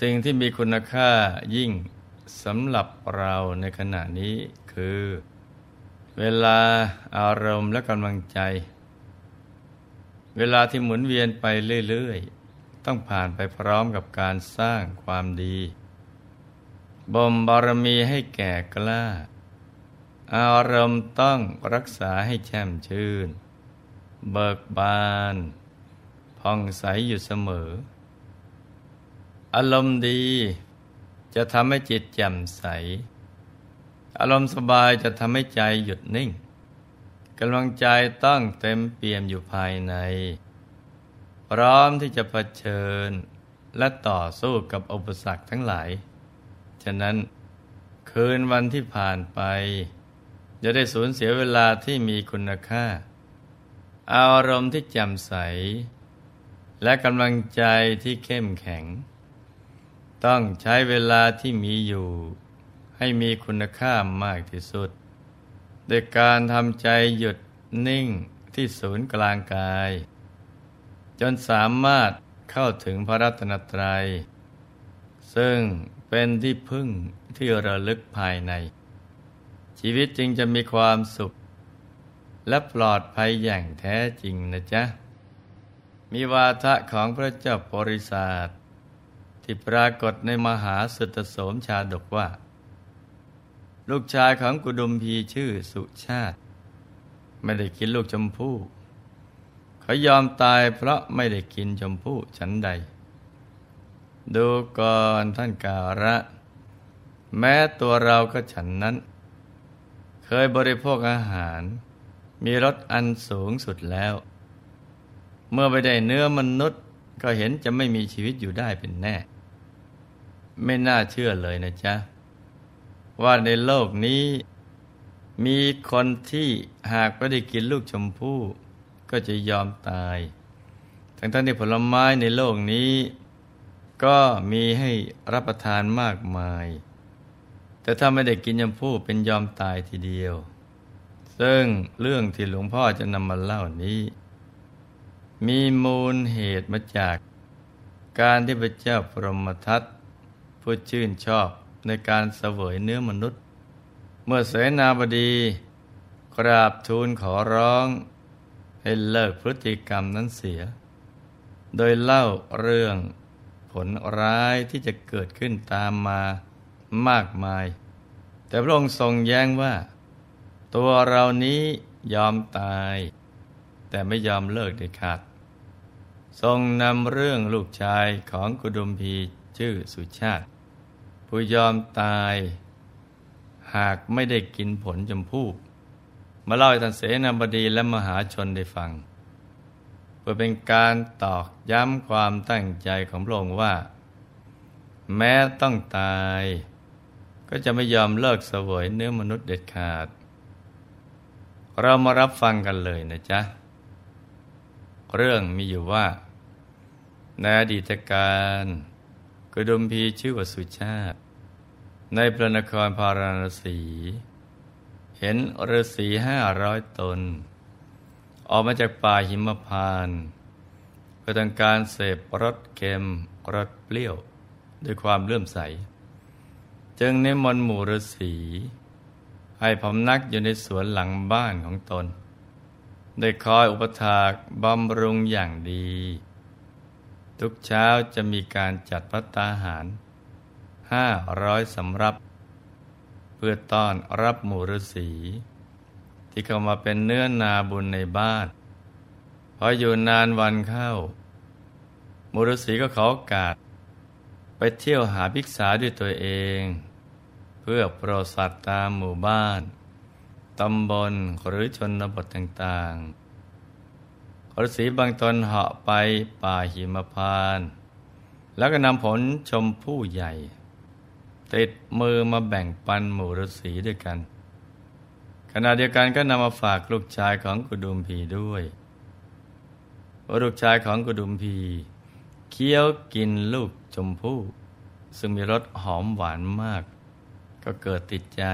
สิ่งที่มีคุณค่ายิ่งสำหรับเราในขณะนี้คือ เวลาอารมณ์และกำลังใจ เวลาที่หมุนเวียนไปเรื่อยๆ ต้องผ่านไปพร้อมกับการสร้างความดีบ่มบารมีให้แก่กล้า อารมณ์ต้องรักษาให้แช่มชื่น เบิกบาน ผ่องใสอยู่เสมอ อารมณ์ดีจะทำให้จิตแจ่มใส อารมณ์สบายจะทำให้ใจหยุดนิ่งกำลังใจต้องเต็มเปี่ยมอยู่ภายใน พร้อมที่จะะเผชิญและต่อสู้กับอุปสรรคทั้งหลาย ฉะนั้นคืนวันที่ผ่านไป จะได้สูญเสียเวลาที่มีคุณค่า อารมณ์ที่แจ่มใส และกำลังใจที่เข้มแข็ง ต้องใช้เวลาที่มีอยู่ ให้มีคุณค่ามากที่สุด โดยการทำใจหยุดนิ่งที่ศูนย์กลางกาย จนสามารถเข้าถึงพระรัตนตรัย ซึ่งเป็นที่พึ่งที่ระลึกภายใน ชีวิตจึงจะมีความสุข และปลอดภัยอย่างแท้จริงนะจ๊ะ มีวาทะของพระเจ้าบริษัท ที่ปรากฏในมหาสุตโสมชาดกว่า ลูกชายของกุดุมพีชื่อสุชาติ ไม่ได้กินลูกชมพู่ เขายอมตายเพราะไม่ได้กินชมพู่ฉันใด ดูก่อนท่านการะ แม้ตัวเราก็ฉันนั้น เคยบริโภคอาหาร มีรสอันสูงสุดแล้ว เมื่อไปได้เนื้อมนุษย์ก็เห็นจะไม่มีชีวิตอยู่ได้เป็นแน่ ไม่น่าเชื่อเลยนะจ๊ะ ว่าในโลกนี้ มีคนที่หากไม่ได้กินลูกชมพู่ก็จะยอมตาย ทั้งทั้งที่ผลไม้ในโลกนี้ ก็มีให้รับประทานมากมาย แต่ถ้าไม่ได้กินชมพู่เป็นยอมตายทีเดียว ซึ่งเรื่องที่หลวงพ่อจะนำมาเล่านี้ มีมูลเหตุมาจากการที่พระเจ้าพรหมทัต ผู้ชื่นชอบในการเสวยเนื้อมนุษย์ เมื่อเสนาบดีกราบทูลขอร้องให้เลิกพฤติกรรมนั้นเสีย โดยเล่าเรื่องผลร้ายที่จะเกิดขึ้นตามมามากมาย แต่พระองค์ทรงแย้งว่า ตัวเรานี้ยอมตาย แต่ไม่ยอมเลิกเด็ดขาด ทรงนำเรื่องลูกชายของกุดุมพี ชื่อสุชาติ ผู้ยอมตาย หากไม่ได้กินผลจมพู่มาเล่าให้ท่านเสนาบดีและมหาชนได้ฟัง เพื่อเป็นการตอกย้ำความตั้งใจของพระองค์ว่า แม้ต้องตาย ก็จะไม่ยอมเลิกเสวยเนื้อมนุษย์เด็ดขาด เรามารับฟังกันเลยนะจ๊ะ เรื่องมีอยู่ว่าในอดีตการ กดุมพีชื่อว่าสุชาติ ในพระนครพาราณสี เห็นฤาษีห้าร้อยตน ออกมาจากป่าหิมพานเพื่อทำการเสพรสเค็มรสเปรี้ยว ด้วยความเลื่อมใส จึงนิมนต์หมู่ฤาษีให้พำนักอยู่ในสวนหลังบ้านของตน ได้คอยอุปถากบำรุงอย่างดี ทุกเช้าจะมีการจัดพัตตาหารห้าร้อยสำรับ เพื่อต้อนรับหมู่ฤาษีที่เข้ามาเป็นเนื้อนาบุญในบ้านพออยู่นานวันเข้าหมู่ฤาษีก็ขอโอกาส ไปเที่ยวหาภิกษาด้วยตัวเอง เพื่อโปรดสัตว์ตามหมู่บ้านตำบลหรือชนบทต่างๆ ฤาษีบางตนเหาะไปป่าหิมพาน แล้วก็นำผลชมผู้ใหญ่ ติดมือมาแบ่งปันหมู่ฤาษีด้วยกัน ขณะเดียวกันก็นำมาฝากลูกชายของกุดุมพีด้วยลูกชายของกุดุมพีเคี้ยวกินลูกชมพู่ ซึ่งมีรสหอมหวานมาก ก็เกิดติดใจ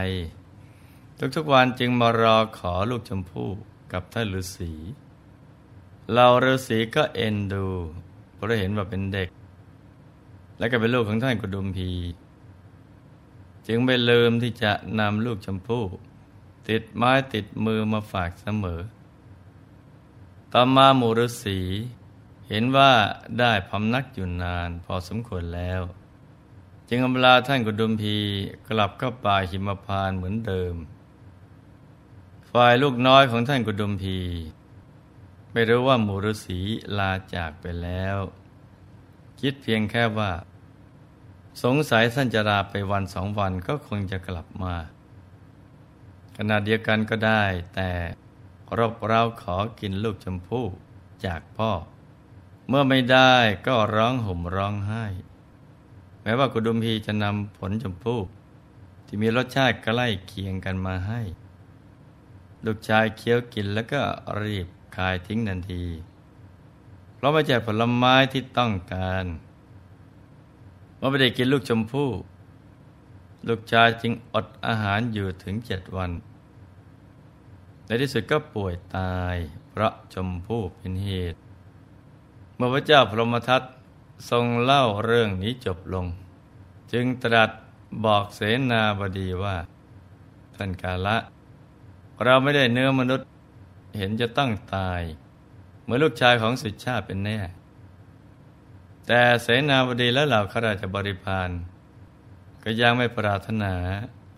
ทุกๆวันจึงมารอขอลูกชมพู่กับท่านฤาษี เราฤาษีก็เอ็นดูเพราะเห็นว่าเป็นเด็ก และก็เป็นลูกของท่านกุดุมพี จึงไม่ลืมที่จะนำลูกชมพู่ ติดไม้ติดมือมาฝากเสมอ ต่อมาหมูฤษีเห็นว่าได้พำนักอยู่นานพอสมควรแล้ว จึงอำลาท่านกุดุมพีกลับเข้าป่าหิมพานเหมือนเดิม ฝ่ายลูกน้อยของท่านกุดุมพี ไม่รู้ว่าหมูฤษีลาจากไปแล้ว คิดเพียงแค่ว่า สงสัยท่านจะลาไปวันสองวันก็คงจะกลับมาขณะเดียวกันก็ได้ แต่รบเราขอกินลูกชมพู่จากพ่อ เมื่อไม่ได้ก็ร้องห่มร้องไห้ แม้ว่ากุดุมพีจะนำผลชมพู่ที่มีรสชาติใกล้เคียงกันมาให้ ลูกชายเคี้ยวกินแล้วก็รีบ คายทิ้งทันที เพราะไม่ใช่ผลไม้ที่ต้องการเมื่อไม่ได้กินลูกชมพู่ลูกชายจึงอดอาหารอยู่ถึงเจ็ดวัน ในที่สุดก็ป่วยตายเพราะชมพู่เป็นเหตุเมื่อพระเจ้าพรหมทัตทรงเล่าเรื่องนี้จบลง จึงตรัสบอกเสนาบดีว่าท่านกาละ เราไม่ได้เนื้อมนุษย์ เห็นจะต้องตายเมื่อลูกชายของสุชาติเป็นแน่ แต่เสนาบดีและเหล่าข้าราชบริพารก็ยังไม่ปรารถนา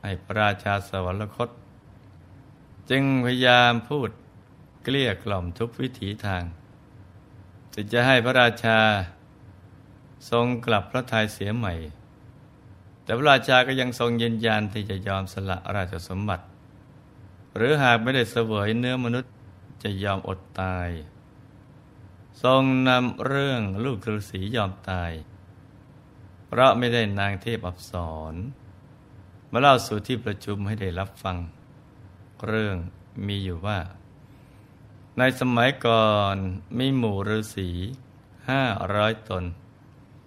ให้พระราชาสวรรคต จึงพยายามพูดเกลี้ยกล่อมทุกวิถีทางจะจะให้พระราชาทรงกลับพระทัยเสียใหม่ แต่พระราชาก็ยังทรงยืนยันที่จะยอมสละราชสมบัติ หรือหากไม่ได้เสวยเนื้อมนุษย์ จะยอมอดตาย ทรงนำเรื่องลูกฤาษียอมตาย เพราะไม่ได้นางเทพอับสรมาเล่าสู่ที่ประชุมให้ได้รับฟัง เรื่องมีอยู่ว่า ในสมัยก่อนมีหมู่ฤาษีห้าร้อยตน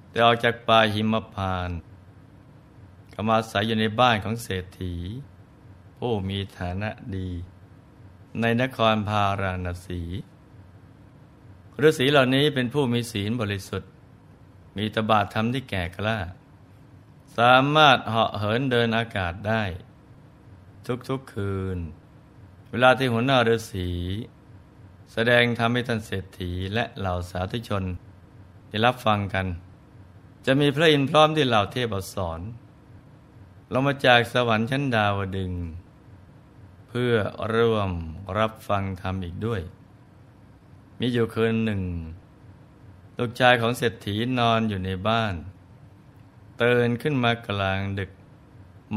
แต่ออกจากป่าหิมพานก็มาอาศัยอยู่ในบ้านของเศรษฐี ผู้มีฐานะดี ในนครพาราณสีฤาษีเหล่านี้เป็นผู้มีศีลบริสุทธิ์ มีตบาทธรรมที่แก่กล้า สามารถเหาะเหินเดินอากาศได้ ทุกๆคืน เวลาที่หัวหน้าฤาษีแสดงธรรมให้ท่านเศรษฐีและเหล่าสาธุชน ได้รับฟังกัน จะมีพระอินทร์พร้อมที่เหล่าเทพสอนลงมาจากสวรรค์ชั้นดาวดึง เพื่อร่วมรับฟังธรรมอีกด้วย มีอยู่คืนหนึ่ง ลูกชายของเศรษฐีนอนอยู่ในบ้าน เตือนขึ้นมากลางดึก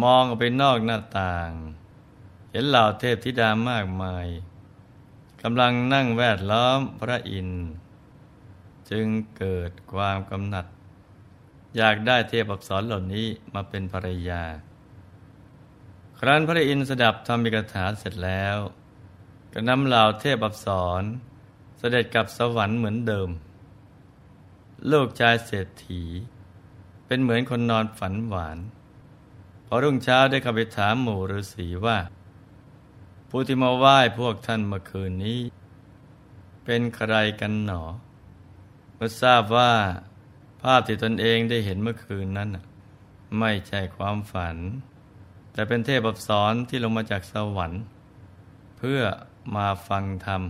มองออกไปนอกหน้าต่าง เห็นเหล่าเทพธิดามากมายกำลังนั่งแวดล้อมพระอินทร์จึงเกิดความกำหนัด อยากได้เทพอักษรเหล่านี้มาเป็นภรรยา ครั้นพระอินทร์สดับธรรมิกถาเสร็จแล้ว ก็นำเหล่าเทพอักษรเสด็จกลับสวรรค์เหมือนเดิม ลูกชายเศรษฐี เป็นเหมือนคนนอนฝันหวาน พอรุ่งเช้าได้ข้าไปถามหมู่ฤาษีว่า ผู้ที่มาไหว้พวกท่านเมื่อคืนนี้ เป็นใครกันหนอเมื่อทราบว่าภาพที่ตนเองได้เห็นเมื่อคืนนั้น ไม่ใช่ความฝัน แต่เป็นเทพอับสรที่ลงมาจากสวรรค์ เพื่อมาฟังธรรม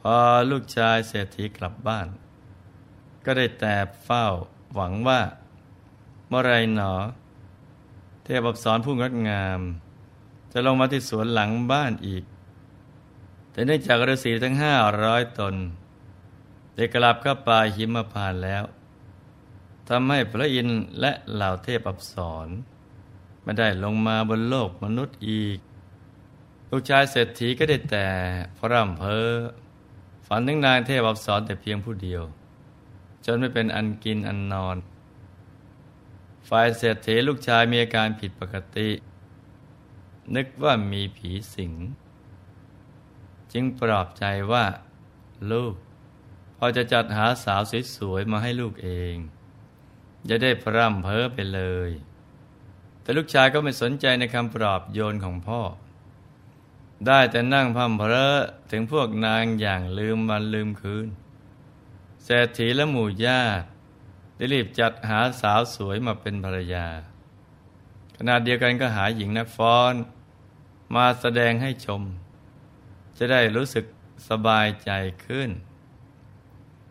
พอลูกชายเศรษฐีกลับบ้าน ก็ได้แต่เฝ้าหวังว่า เมื่อไรหนอ เทพอับสรผู้งดงาม จะลงมาที่สวนหลังบ้านอีก แต่เนื่องจากฤาษีทั้งห้าร้อยตน ได้กลับเข้าป่าหิมพานแล้วทำให้พระอินทร์และเหล่าเทพอับสร ไม่ได้ลงมาบนโลกมนุษย์อีก ลูกชายเศรษฐีก็ได้แต่พร่ำเพ้อฝันถึงนางเทพอับสรแต่เพียงผู้เดียว จนไม่เป็นอันกินอันนอน ฝ่ายเศรษฐีลูกชายมีอาการผิดปกติ นึกว่ามีผีสิง จึงปลอบใจว่า ลูกพอจะจัดหาสาวสวยๆมาให้ลูกเอง จะได้พร่ำเพ้อไปเลย แต่ลูกชายก็ไม่สนใจในคำปลอบโยนของพ่อ ได้แต่นั่งพัมเพลอถึงพวกนางอย่างลืมวันลืมคืนเศรษฐีและหมู่ญาติได้รีบจัดหาสาวสวยมาเป็นภรรยา ขณะเดียวกันก็หาหญิงนักฟ้อน มาแสดงให้ชม จะได้รู้สึกสบายใจขึ้น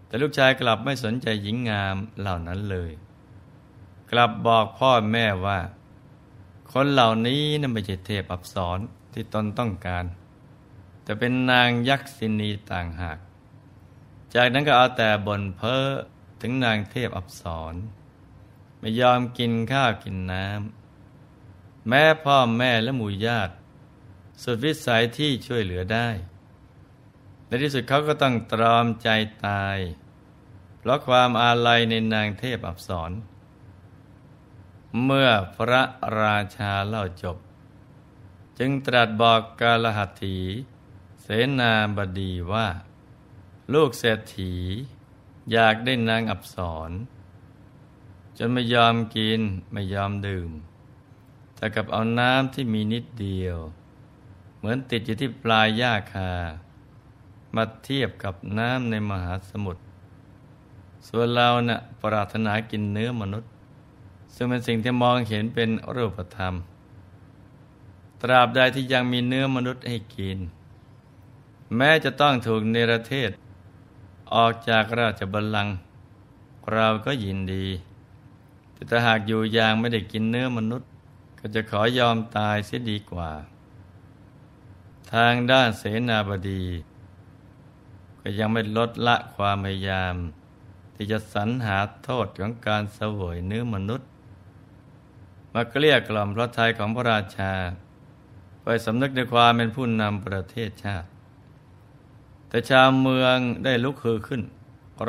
แต่ลูกชายกลับไม่สนใจหญิงงามเหล่านั้นเลย กลับบอกพ่อแม่ว่า คนเหล่านี้นั่นไม่ใช่เทพอับสรที่ตนต้องการ แต่เป็นนางยักษินีต่างหาก จากนั้นก็เอาแต่บ่นเพ้อถึงนางเทพอับสรไม่ยอมกินข้าวกินน้ำแม้พ่อแม่และหมู่ญาติ สุดวิสัยที่ช่วยเหลือได้ ในที่สุดเขาก็ต้องตรอมใจตาย เพราะความอาลัยในนางเทพอับสร เมื่อพระราชาเล่าจบ จึงตรัสบอกกาลหัตถี เสนาบดีว่า ลูกเศรษฐี อยากได้นางอับสรจนไม่ยอมกินไม่ยอมดื่ม แต่กับเอาน้ำที่มีนิดเดียว เหมือนติดอยู่ที่ปลายหญ้าคา มาเทียบกับน้ำในมหาสมุทรส่วนเรานะ่ะปรารถนากินเนื้อมนุษย์ ซึ่งเป็นสิ่งที่มองเห็นเป็นรูปธรรม ตราบใดที่ยังมีเนื้อมนุษย์ให้กิน แม้จะต้องถูกเนรเทศ ออกจากราชบัลลังก์เราก็ยินดี แต่ถ้าหากอยู่อย่างไม่ได้กินเนื้อมนุษย์ ก็จะขอยอมตายเสียดีกว่า ทางด้านเสนาบดี ก็ยังไม่ลดละความพยายาม ที่จะสรรหาโทษของการเสวยเนื้อมนุษย์ มาเกลี้ยกล่อมพระทัยของพระราชา ไปสำนึกในความเป็นผู้นำประเทศชาติ แต่ชาวเมืองได้ลุกฮือขึ้น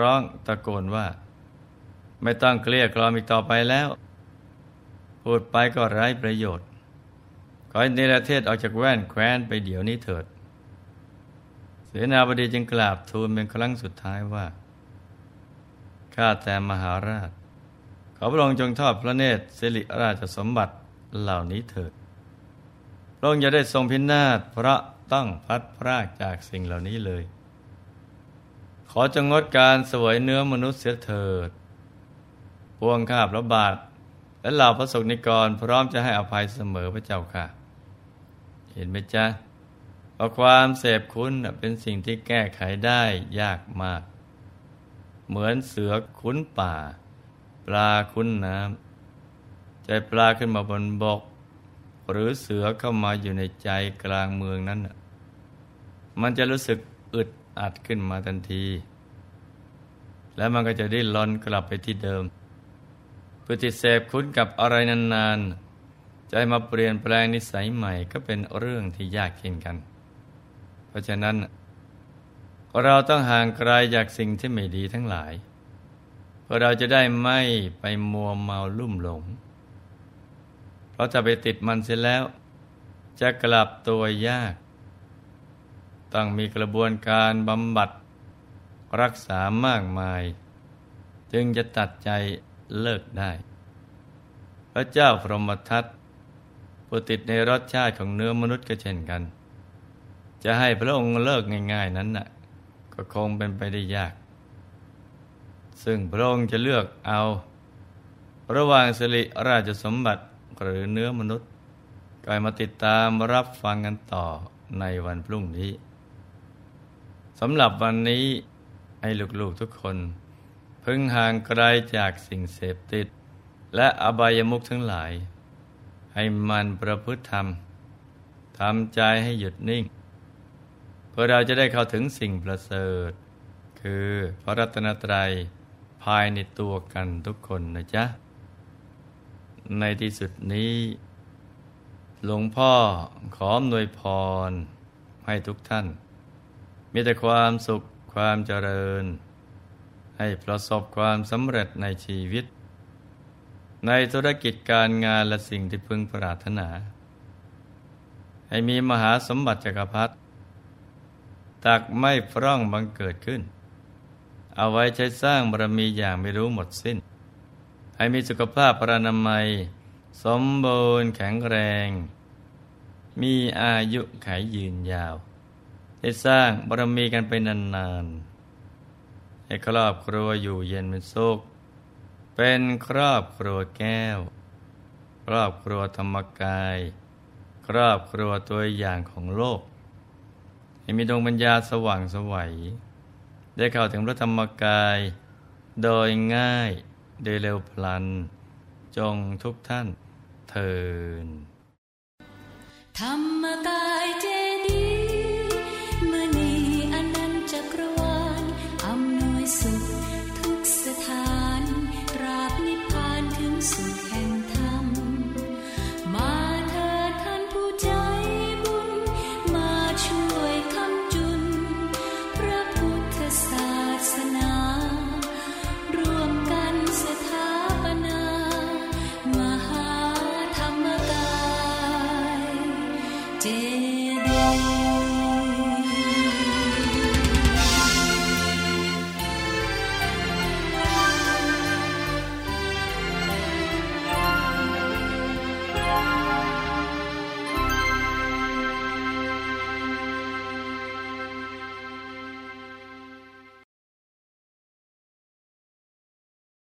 ร้องตะโกนว่า ไม่ต้องเกลี้ยกล่อมอีกต่อไปแล้ว พูดไปก็ไร้ประโยชน์ขอให้เนรเทศออกจากแว่นแคว้นไปเดี๋ยวนี้เถิด เสนาบดีจึงกราบทูลเป็นครั้งสุดท้ายว่าข้าแต่มหาราช ขอพระองค์จงทอดพระเนตรสิริราชสมบัติเหล่านี้เถิด พระองค์จะได้ทรงพินาศเพราะต้องพัดพรากจากสิ่งเหล่านี้เลย ขอจงงดการสวยเนื้อมนุษย์เสียเถิด พวงข้าพระบาท และเหล่าพระสงฆ์นิกรพร้อมจะให้อภัยเสมอพระเจ้าค่ะ เห็นไหมจ๊ะเพราะความเสพคุณเป็นสิ่งที่แก้ไขได้ยากมาก เหมือนเสือคุ้นป่า ปลาคุ้นน้ำใจปลาขึ้นมาบนบก หรือเสือเข้ามาอยู่ในใจกลางเมืองนั้น มันจะรู้สึกอึดอัดขึ้นมาทันที แล้วมันก็จะได้ลอนกลับไปที่เดิมพฤติเสพคุ้นกับอะไรนานๆ ใจมาเปลี่ยนแปลงนิสัยใหม่ก็เป็นเรื่องที่ยากเช่นกัน เพราะฉะนั้น เราต้องห่างไกลจากสิ่งที่ไม่ดีทั้งหลาย เราจะได้ไม่ไปมัวเมาลุ่มหลง เพราะจะไปติดมันเสร็จแล้ว จะกลับตัวยาก ต้องมีกระบวนการบำบัด รักษามากมาย จึงจะตัดใจเลิกได้ พระเจ้าพรหมทัตผู้ติดในรสชาติของเนื้อมนุษย์ก็เช่นกัน จะให้พระองค์เลิกง่าย ๆนั้นน่ะก็คงเป็นไปได้ยาก ซึ่งพระองค์จะเลือกเอา ระหว่างสิริราชสมบัติหรือเนื้อมนุษย์ก็มาติดตามรับฟังกันต่อในวันพรุ่งนี้สำหรับวันนี้ให้ลูกๆทุกคน พึงห่างไกลจากสิ่งเสพติด และอบายมุขทั้งหลาย ให้มันประพฤติธรรมทำใจให้หยุดนิ่ง เพื่อเราจะได้เข้าถึงสิ่งประเสริฐ คือพระรัตนตรัย ภายในตัวกันทุกคนนะจ๊ะ ในที่สุดนี้ หลวงพ่อขออำนวยพรให้ทุกท่าน มีแต่ความสุขความเจริญ ให้ประสบความสำเร็จในชีวิต ในธุรกิจการงานและสิ่งที่พึงปรารถนา ให้มีมหาสมบัติจักรพรรดิตักไม่พร่องบังเกิดขึ้น เอาไว้ใช้สร้างบารมีอย่างไม่รู้หมดสิ้น ให้มีสุขภาพพระนามัย สมบูรณ์แข็งแรง มีอายุขายยืนยาวได้สร้างบารมีกันไปนานๆ ให้ครอบครัวอยู่เย็นเป็นสุข เป็นครอบครัวแก้ว ครอบครัวธรรมกาย ครอบครัวตัวอย่างของโลก ให้มีดวงปัญญาสว่างสวัย ได้เข้าถึงพระธรรมกาย โดยง่ายโดยเร็วพลัน จงทุกท่านเทินธรรมกายเจ